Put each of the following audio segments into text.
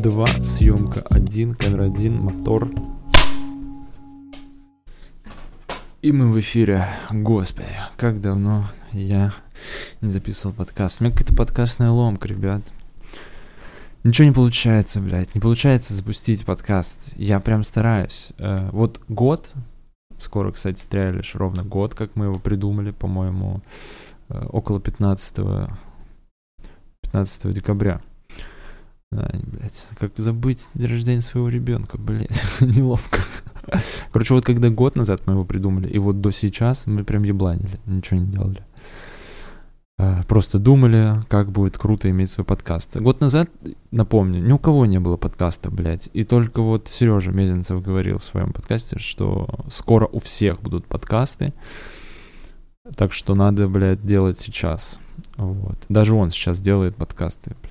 2, съемка 1, камера 1, мотор. И мы в эфире. Господи, как давно я не записывал подкаст. У меня какая-то подкастная ломка, ребят. Ничего не получается, блядь. Не получается запустить подкаст. Я прям стараюсь. Э, вот год, скоро, кстати, трялишь ровно год, как мы его придумали, по-моему, э, около 15 15 декабря. Да, блядь, как забыть день рождения своего ребенка, блядь, неловко. Короче, вот когда год назад мы его придумали, и вот до сейчас мы прям ебланили, ничего не делали. А, просто думали, как будет круто иметь свой подкаст. Год назад, напомню, ни у кого не было подкаста, блядь. И только вот Сережа Мезенцев говорил в своем подкасте, что скоро у всех будут подкасты. Так что надо, блядь, делать сейчас. Вот. Даже он сейчас делает подкасты, блядь.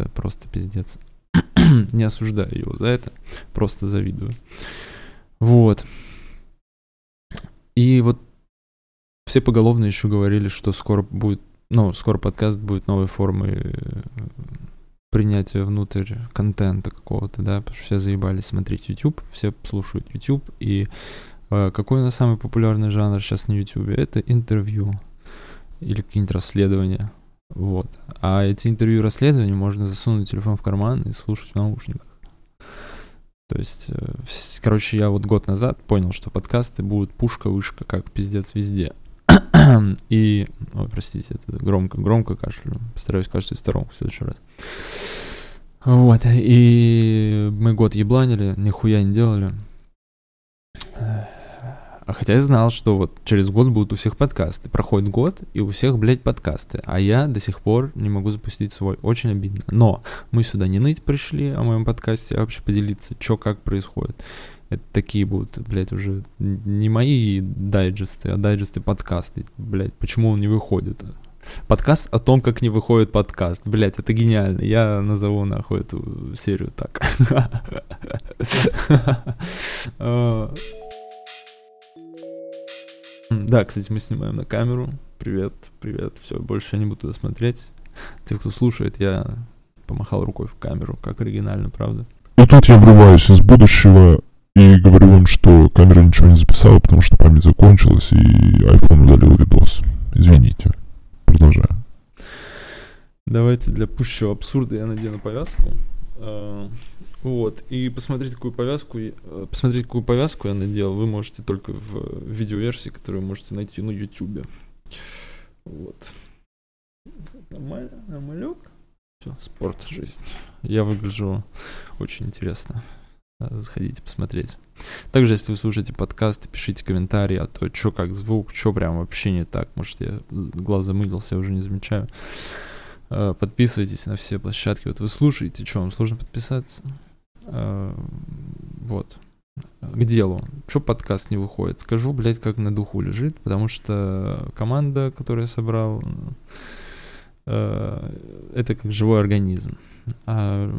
Это просто пиздец. Не осуждаю его за это, просто завидую. Вот. И вот все поголовно еще говорили, что скоро будет, ну, скоро подкаст будет новой формой э, принятия внутрь контента какого-то, да, потому что все заебались смотреть YouTube, все слушают YouTube, и э, какой у нас самый популярный жанр сейчас на YouTube? Это интервью или какие-нибудь расследования. Вот. А эти интервью расследования можно засунуть телефон в карман и слушать в наушниках. То есть, э, короче, я вот год назад понял, что подкасты будут пушка-вышка, как пиздец везде. И, ой, простите, это громко, громко кашлю. Постараюсь кашлять сторонку в следующий раз. Вот, и мы год ебланили, нихуя не делали. А хотя я знал, что вот через год будут у всех подкасты. Проходит год, и у всех, блядь, подкасты. А я до сих пор не могу запустить свой. Очень обидно. Но мы сюда не ныть пришли о моем подкасте, а вообще поделиться, что как происходит. Это такие будут, блядь, уже не мои дайджесты, а дайджесты подкасты. Блядь, почему он не выходит? Подкаст о том, как не выходит подкаст. Блять, это гениально. Я назову нахуй эту серию так. Да, кстати, мы снимаем на камеру. Привет, привет. Все, больше я не буду туда смотреть. Те, кто слушает, я помахал рукой в камеру, как оригинально, правда? И тут я врываюсь из будущего и говорю вам, что камера ничего не записала, потому что память закончилась, и iPhone удалил видос. Извините. Продолжаю. Давайте для пущего абсурда я надену повязку. Вот, и посмотреть, какую повязку, э, посмотреть, какую повязку я надел, вы можете только в видеоверсии, которую вы можете найти на YouTube. Вот. Нормально, нормалек. Все, спорт, жизнь. Я выгляжу очень интересно. Заходите посмотреть. Также, если вы слушаете подкаст, пишите комментарии, а то что как звук, что прям вообще не так. Может, я глаз замылился, я уже не замечаю. Э, подписывайтесь на все площадки. Вот вы слушаете, что вам сложно подписаться? Э, вот. К делу. Что подкаст не выходит? Скажу, блядь, как на духу лежит, потому что команда, которую я собрал, э, это как живой организм. А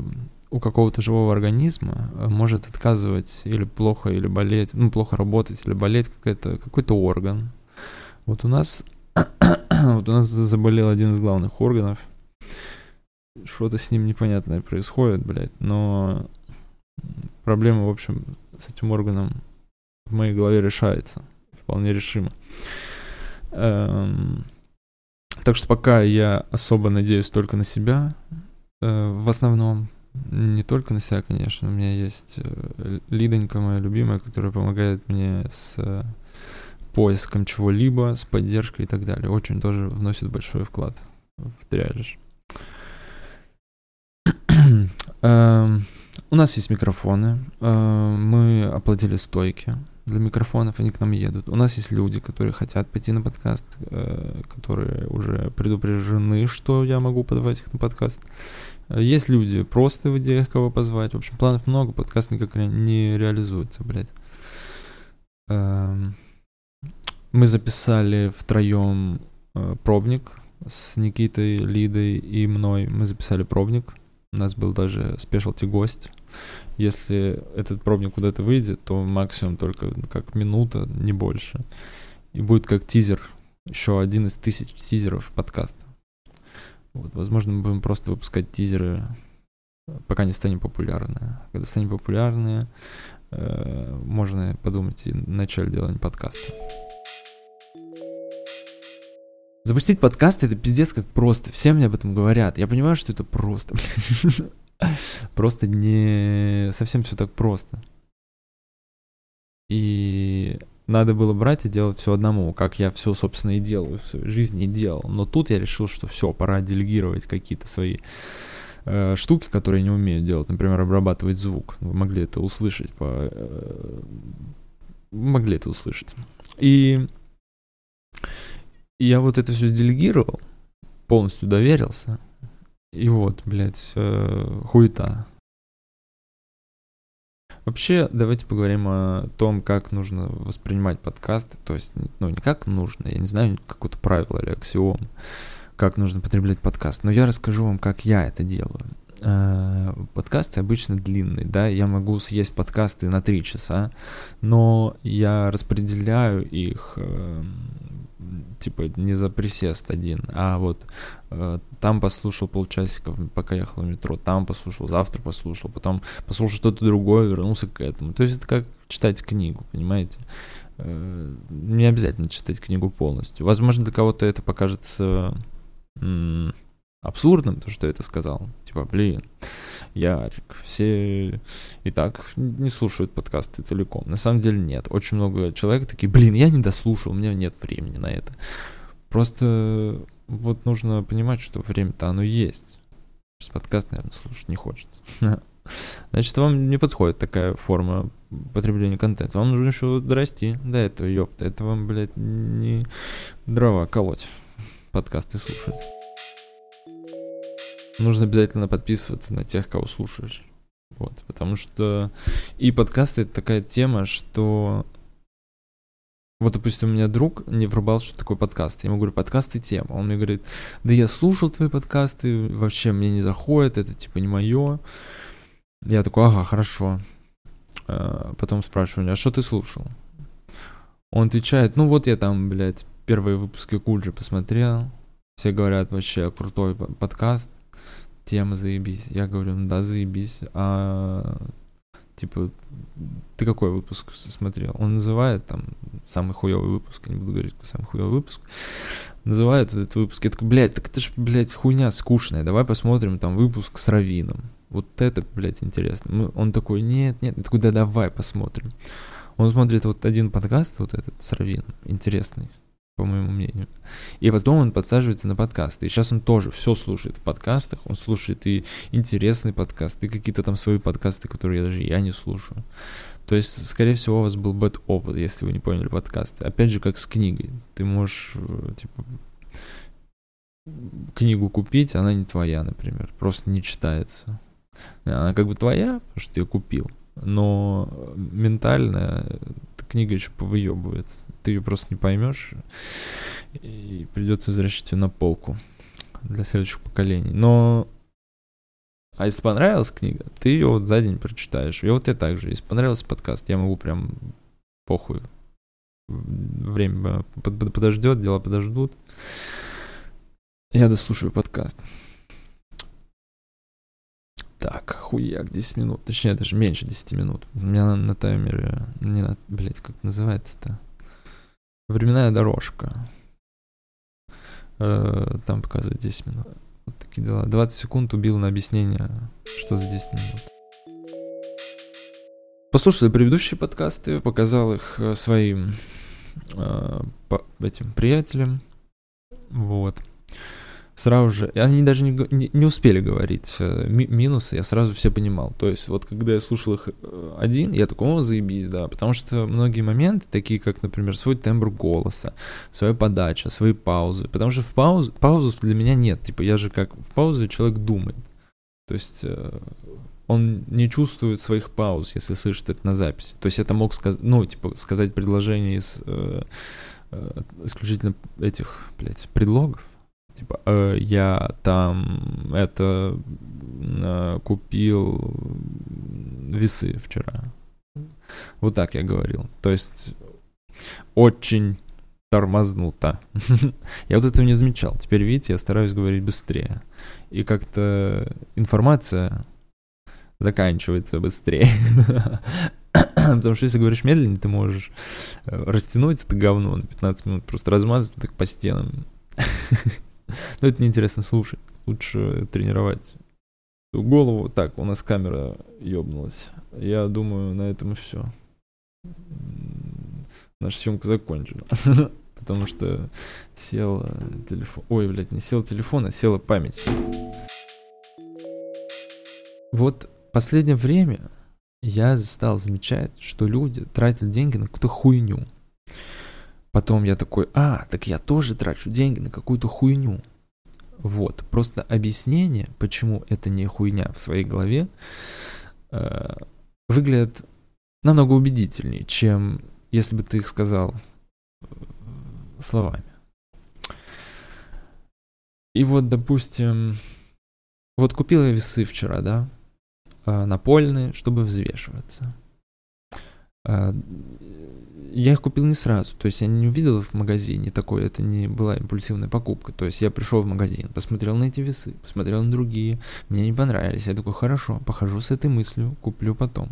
у какого-то живого организма может отказывать или плохо, или болеть, ну, плохо работать, или болеть какой-то, какой-то орган. Вот у нас вот у нас заболел один из главных органов. Что-то с ним непонятное происходит, блядь, но проблема, в общем, с этим органом в моей голове решается. Вполне решимо. Эм, так что пока я особо надеюсь только на себя, э, в основном, не только на себя, конечно, у меня есть э, Лидонька, моя любимая, которая помогает мне с э, поиском чего-либо, с поддержкой и так далее. Очень тоже вносит большой вклад в триаж. у нас есть микрофоны. Э, мы оплатили стойки для микрофонов, они к нам едут. У нас есть люди, которые хотят пойти на подкаст, э, которые уже предупреждены, что я могу подавать их на подкаст. Есть люди просто в идеях, кого позвать. В общем, планов много, подкаст никак не реализуется, блядь. Эм, мы записали втроем э, пробник с Никитой, Лидой и мной. Мы записали пробник. У нас был даже спешлти гость. Если этот пробник куда-то выйдет, то максимум только как минута, не больше. И будет как тизер, еще один из тысяч тизеров подкаста. Вот, возможно, мы будем просто выпускать тизеры пока не станет популярны. Когда станет популярны, э, можно подумать и начать делать подкасты. Запустить подкаст это пиздец как просто. Все мне об этом говорят. Я понимаю, что это просто. Просто не совсем все так просто. И надо было брать и делать все одному, как я все, собственно, и делаю в своей жизни и делал. Но тут я решил, что все, пора делегировать какие-то свои э, штуки, которые я не умею делать. Например, обрабатывать звук. Вы могли это услышать по... Э, могли это услышать. И, я вот это все делегировал, полностью доверился. И вот, блядь, э, хуета. Вообще, давайте поговорим о том, как нужно воспринимать подкасты. То есть, ну, не как нужно, я не знаю, какое-то правило или аксиом, как нужно потреблять подкаст. Но я расскажу вам, как я это делаю. Э, подкасты обычно длинные, да, я могу съесть подкасты на три часа, но я распределяю их эм, типа не за присест один, а вот э, там послушал полчасика, пока ехал в метро, там послушал, завтра послушал, потом послушал что-то другое, вернулся к этому. То есть это как читать книгу, понимаете? Э, не обязательно читать книгу полностью. Возможно, для кого-то это покажется м- абсурдным, то, что я это сказал. Типа, блин, Ярик, все и так не слушают подкасты целиком. На самом деле нет. Очень много человек такие, блин, я не дослушал, у меня нет времени на это. Просто вот нужно понимать, что время-то оно есть. Сейчас подкаст, наверное, слушать не хочется. Значит, вам не подходит такая форма потребления контента. Вам нужно еще дорасти до этого, ёпта. Это вам, блядь, не дрова колоть, подкасты слушать нужно обязательно подписываться на тех, кого слушаешь. Вот, потому что и подкасты это такая тема, что вот, допустим, у меня друг не врубал, что такое подкаст. Я ему говорю, подкасты тема. Он мне говорит, да я слушал твои подкасты, вообще мне не заходит, это типа не мое. Я такой, ага, хорошо. А потом спрашиваю, а что ты слушал? Он отвечает, ну вот я там, блядь, первые выпуски Куджи посмотрел. Все говорят, вообще крутой подкаст тема заебись. Я говорю, ну да, заебись. А типа, ты какой выпуск смотрел? Он называет там самый хуёвый выпуск, я не буду говорить, какой самый хуёвый выпуск. Называет этот выпуск. Я такой, блядь, так это ж, блядь, хуйня скучная. Давай посмотрим там выпуск с Равином. Вот это, блядь, интересно. Мы, он такой, нет, нет. Я такой, да давай посмотрим. Он смотрит вот один подкаст, вот этот с Равином, интересный по моему мнению. И потом он подсаживается на подкасты. И сейчас он тоже все слушает в подкастах. Он слушает и интересные подкасты, и какие-то там свои подкасты, которые даже я не слушаю. То есть, скорее всего, у вас был бэт опыт, если вы не поняли подкасты. Опять же, как с книгой. Ты можешь, э, типа, книгу купить, она не твоя, например. Просто не читается. Она как бы твоя, потому что ты ее купил. Но ментально книга еще повыебывается. Ты ее просто не поймешь, и придется возвращать ее на полку для следующих поколений. Но а если понравилась книга, ты ее вот за день прочитаешь. И вот я так же. Если понравился подкаст, я могу прям похуй. Время подождет, дела подождут. Я дослушаю подкаст. Так, хуяк, 10 минут. Точнее, даже меньше 10 минут. У меня на, на таймере... Не на... Блять, как называется-то? Временная дорожка. Э, там показывает 10 минут. Вот такие дела. 20 секунд убил на объяснение, что за 10 минут. Послушал предыдущие подкасты, показал их э, своим э, по, этим приятелям. Вот сразу же, они даже не, не, не успели говорить э, ми, минусы, я сразу все понимал. То есть вот когда я слушал их э, один, я такой, о, заебись, да, потому что многие моменты, такие как, например, свой тембр голоса, своя подача, свои паузы, потому что в пауз, паузу для меня нет, типа я же как в паузе человек думает, то есть э, он не чувствует своих пауз, если слышит это на записи. То есть это мог сказать, ну, типа, сказать предложение из исключительно этих, блядь, предлогов, типа, э, я там это э, купил весы вчера. Вот так я говорил. То есть очень тормознуто. я вот этого не замечал. Теперь, видите, я стараюсь говорить быстрее. И как-то информация заканчивается быстрее. Потому что если говоришь медленнее, ты можешь э, растянуть это говно на 15 минут, просто размазать так по стенам. Но это неинтересно слушать. Лучше тренировать голову. Так, у нас камера ёбнулась. Я думаю, на этом все. Наша съемка закончена. Потому что сел телефон. Ой, блядь, не сел телефон, а села память. Вот последнее время я стал замечать, что люди тратят деньги на какую-то хуйню. Потом я такой, а, так я тоже трачу деньги на какую-то хуйню. Вот, просто объяснение, почему это не хуйня в своей голове, э, выглядит намного убедительнее, чем если бы ты их сказал э, словами. И вот, допустим, вот купил я весы вчера, да, Э, напольные, чтобы взвешиваться. Я их купил не сразу, то есть я не увидел их в магазине такой, это не была импульсивная покупка. То есть я пришел в магазин, посмотрел на эти весы, посмотрел на другие, мне не понравились. Я такой, хорошо, похожу с этой мыслью, куплю потом.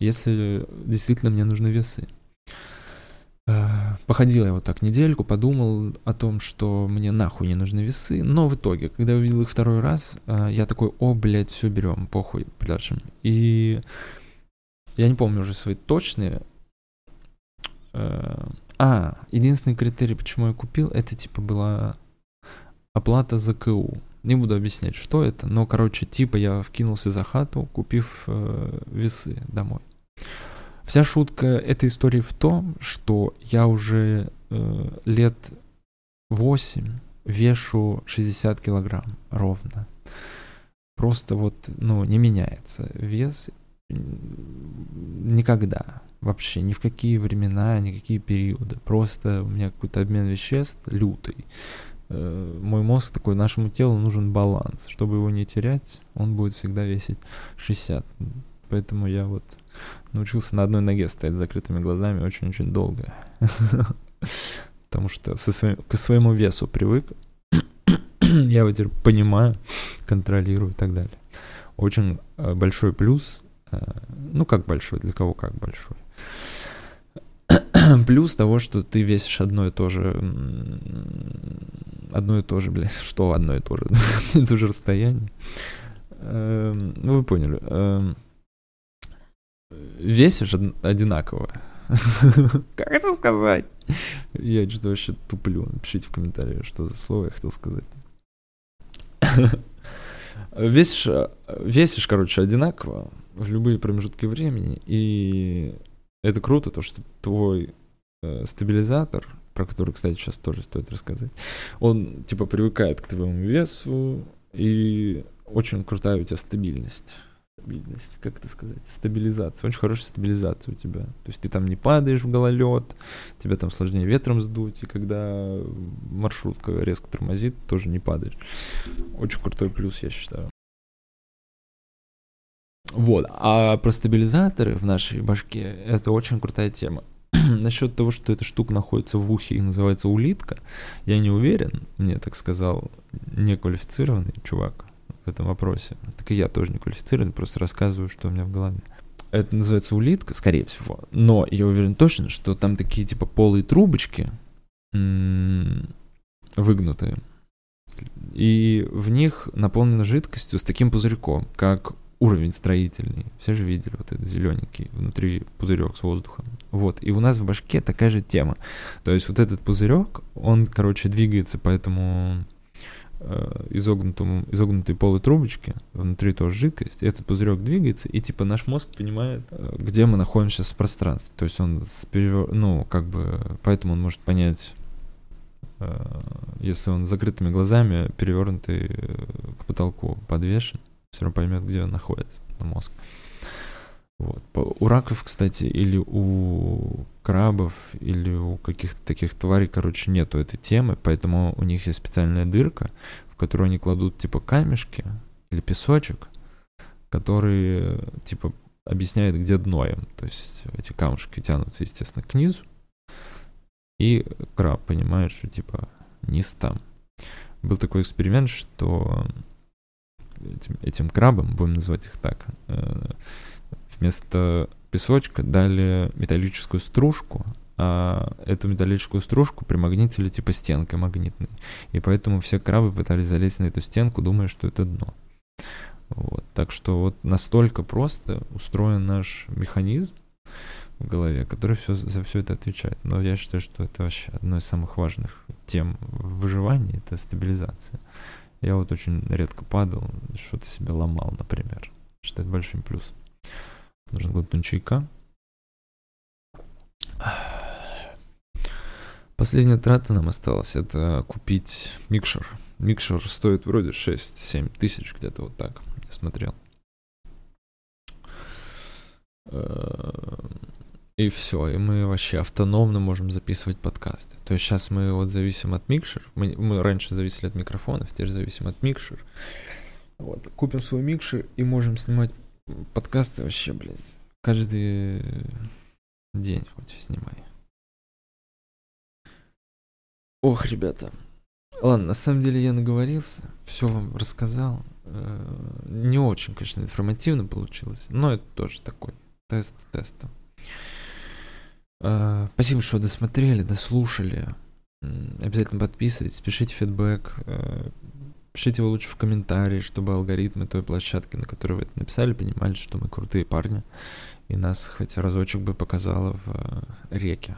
Если действительно мне нужны весы. Э, походил я вот так недельку, подумал о том, что мне нахуй не нужны весы, но в итоге, когда я увидел их второй раз, э, я такой, о, блядь, все берем, похуй, пляшем. И я не помню уже свои точные. Э, а, единственный критерий, почему я купил, это типа была оплата за КУ. Не буду объяснять, что это, но, короче, типа я вкинулся за хату, купив э, весы домой. Вся шутка этой истории в том, что я уже э, лет 8 вешу 60 килограмм ровно. Просто вот, ну, не меняется вес никогда. Вообще, ни в какие времена, ни какие периоды. Просто у меня какой-то обмен веществ лютый. Э, мой мозг такой, нашему телу нужен баланс. Чтобы его не терять, он будет всегда весить 60. Поэтому я вот научился на одной ноге стоять с закрытыми глазами очень-очень долго. Потому что к своему весу привык. Я его теперь понимаю, контролирую и так далее. Очень э, большой плюс. Э, ну, как большой, для кого как большой. Плюс того, что ты весишь одно и то же, одно и то же, блядь, что одно и то же, то же расстояние. Эм, ну, вы поняли. Эм, весишь одинаково. Как это сказать? Я что-то вообще туплю. Напишите в комментарии, что за слово я хотел сказать. Весишь, весишь, короче, одинаково в любые промежутки времени, и это круто, то, что твой э, стабилизатор, про который, кстати, сейчас тоже стоит рассказать, он, типа, привыкает к твоему весу, и очень крутая у тебя стабильность стабильность, как это сказать, стабилизация, очень хорошая стабилизация у тебя. То есть ты там не падаешь в гололед, тебя там сложнее ветром сдуть, и когда маршрутка резко тормозит, тоже не падаешь. Очень крутой плюс, я считаю. Вот, а про стабилизаторы в нашей башке это очень крутая тема. Насчет того, что эта штука находится в ухе и называется улитка, я не уверен, мне так сказал неквалифицированный чувак в этом вопросе. Так и я тоже не квалифицирован, просто рассказываю, что у меня в голове. Это называется улитка, скорее всего. Но я уверен точно, что там такие типа полые трубочки выгнутые. И в них наполнена жидкостью с таким пузырьком, как уровень строительный. Все же видели вот этот зелененький внутри пузырек с воздухом. Вот. И у нас в башке такая же тема. То есть вот этот пузырек, он, короче, двигается по этому э, изогнутому, изогнутой полой трубочки, внутри тоже жидкость, этот пузырек двигается, и типа наш мозг понимает, э, где мы находимся в пространстве. То есть он, с перевер... ну, как бы, поэтому он может понять, э, если он с закрытыми глазами, перевернутый к потолку подвешен, все равно поймет, где он находится, на мозг. Вот. У раков, кстати, или у крабов, или у каких-то таких тварей, короче, нету этой темы, поэтому у них есть специальная дырка, в которую они кладут, типа, камешки или песочек, который, типа, объясняет, где дно им. То есть эти камушки тянутся, естественно, к низу, и краб понимает, что, типа, низ там. Был такой эксперимент, что этим, этим крабам, будем называть их так, э, вместо песочка дали металлическую стружку, а эту металлическую стружку примагнитили типа стенкой магнитной. И поэтому все крабы пытались залезть на эту стенку, думая, что это дно. Вот. Так что вот настолько просто устроен наш механизм в голове, который все, за все это отвечает. Но я считаю, что это вообще одно из самых важных тем в выживании, это стабилизация. Я вот очень редко падал, что-то себе ломал, например. Это большим плюс. Нужно глотнуть чайка. Последняя трата нам осталась, это купить микшер. Микшер стоит вроде 6-7 тысяч, где-то вот так, я смотрел. И все, и мы вообще автономно можем записывать подкасты. То есть сейчас мы вот зависим от микшер. Мы, мы раньше зависели от микрофонов, теперь зависим от микшер. Вот. Купим свой микшер и можем снимать подкасты вообще, блядь, каждый день хоть снимай. Ох, ребята. Ладно, на самом деле я наговорился, все вам рассказал. Э, не очень, конечно, информативно получилось, но это тоже такой тест теста. Э, спасибо, что досмотрели, дослушали. Обязательно подписывайтесь, пишите фидбэк, э, пишите его лучше в комментарии, чтобы алгоритмы той площадки, на которой вы это написали, понимали, что мы крутые парни, и нас хоть разочек бы показало в реке.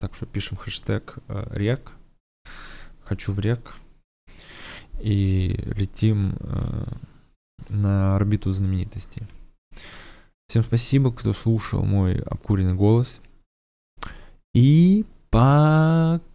Так что пишем хэштег рек, хочу в рек. И летим э, на орбиту знаменитостей. Всем спасибо, кто слушал мой обкуренный голос. И пока.